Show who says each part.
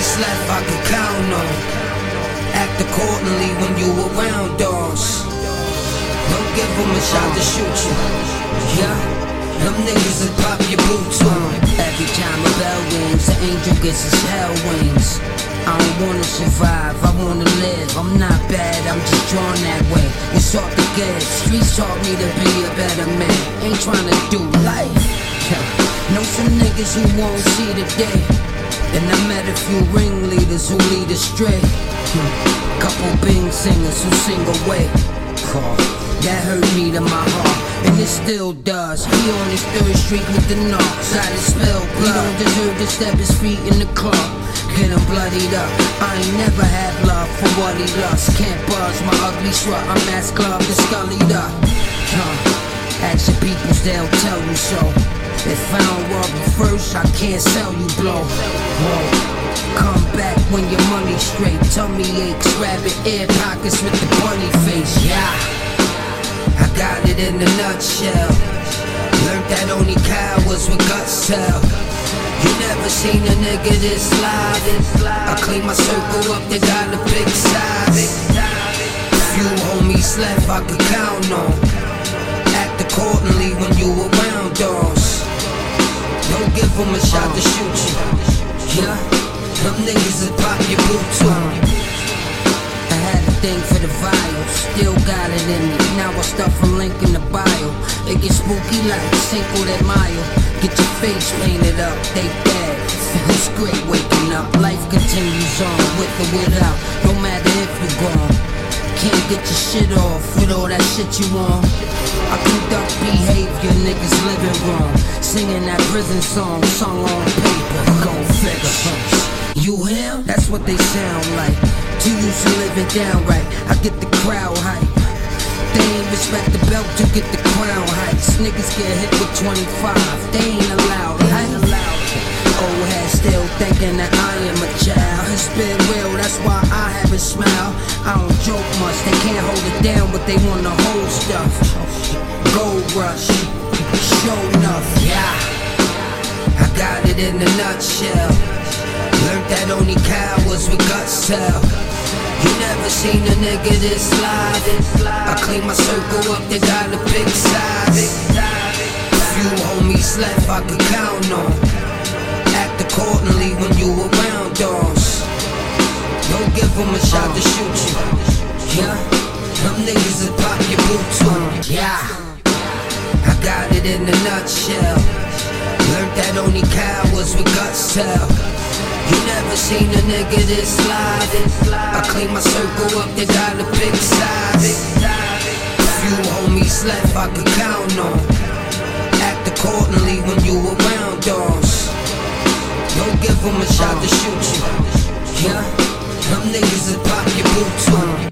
Speaker 1: homies left I could count on. Act accordingly when you around dogs. Don't give them a shot to shoot you. Yeah, them niggas will pop your boot too. Every time a bell rings, the angel gets his hell wings. I don't wanna survive, I wanna live. I'm not bad, I'm just drawn that way. It's hard to get. Streets taught me to be a better man. Ain't trying to do life. Yeah. Know some niggas who won't see the day. And I met a few ringleaders who lead astray. Couple bing singers who sing away. That hurt me to my heart, and it still does. He on his third street with the knocks, I spilled blood. He don't deserve to step his feet in the club. Get him bloodied up. I ain't never had love for what he lost. Can't buzz my ugly strut. I'm ass club and scullied up. Huh. Ask your peoples, they'll tell you so. If I don't rob you first, I can't sell you blow. Whoa. Come back when your money's straight. Tummy aches, rabbit ear pockets with the bunny face. Yeah, I got it in a nutshell. Learned that only cowards with guts tell. You never seen a nigga this live. I clean my circle up, they got a big size. Few homies left I could count on. Act accordingly when you give a shot to shoot you. Yeah, them niggas will pop your boot too. I had a thing for the vial, still got it in me. Now I stuff a link in the bio. It gets spooky like Cinco de Mayo. Get your face painted up, they dead. It's great waking up. Life continues on with or without. No matter if you're gone. Can't get your shit off with all that shit you want. I conduct behavior, niggas. Singing that prison song, sung on paper. Go figure. You hear? That's what they sound like. Too used to living down right. I get the crowd hype. They ain't respect the belt to get the crown heights. Niggas get hit with 25. They ain't allowed. Ain't allowed. Old head still thinking that I am a child. It's been real, that's why I haven't smiled. I don't joke much, they can't hold it down, but they wanna hold stuff. Gold rush, show enough, yeah. I got it in a nutshell. Learned that only cowards with guts tell. You never seen a nigga this live. I clean my circle up, they got a big size. Few homies left I could count on. Act accordingly when you around dogs. Don't give them a shot to shoot you. Yeah, them niggas will pop your boot too. Yeah, got it in a nutshell. Learned that only cowards with guts tell. You never seen a nigga this live. I clean my circle up, they got a big size. Few homies left I could count on. Act accordingly when you around dogs. Don't give them a shot to shoot you. Yeah, them niggas will pop your boot too.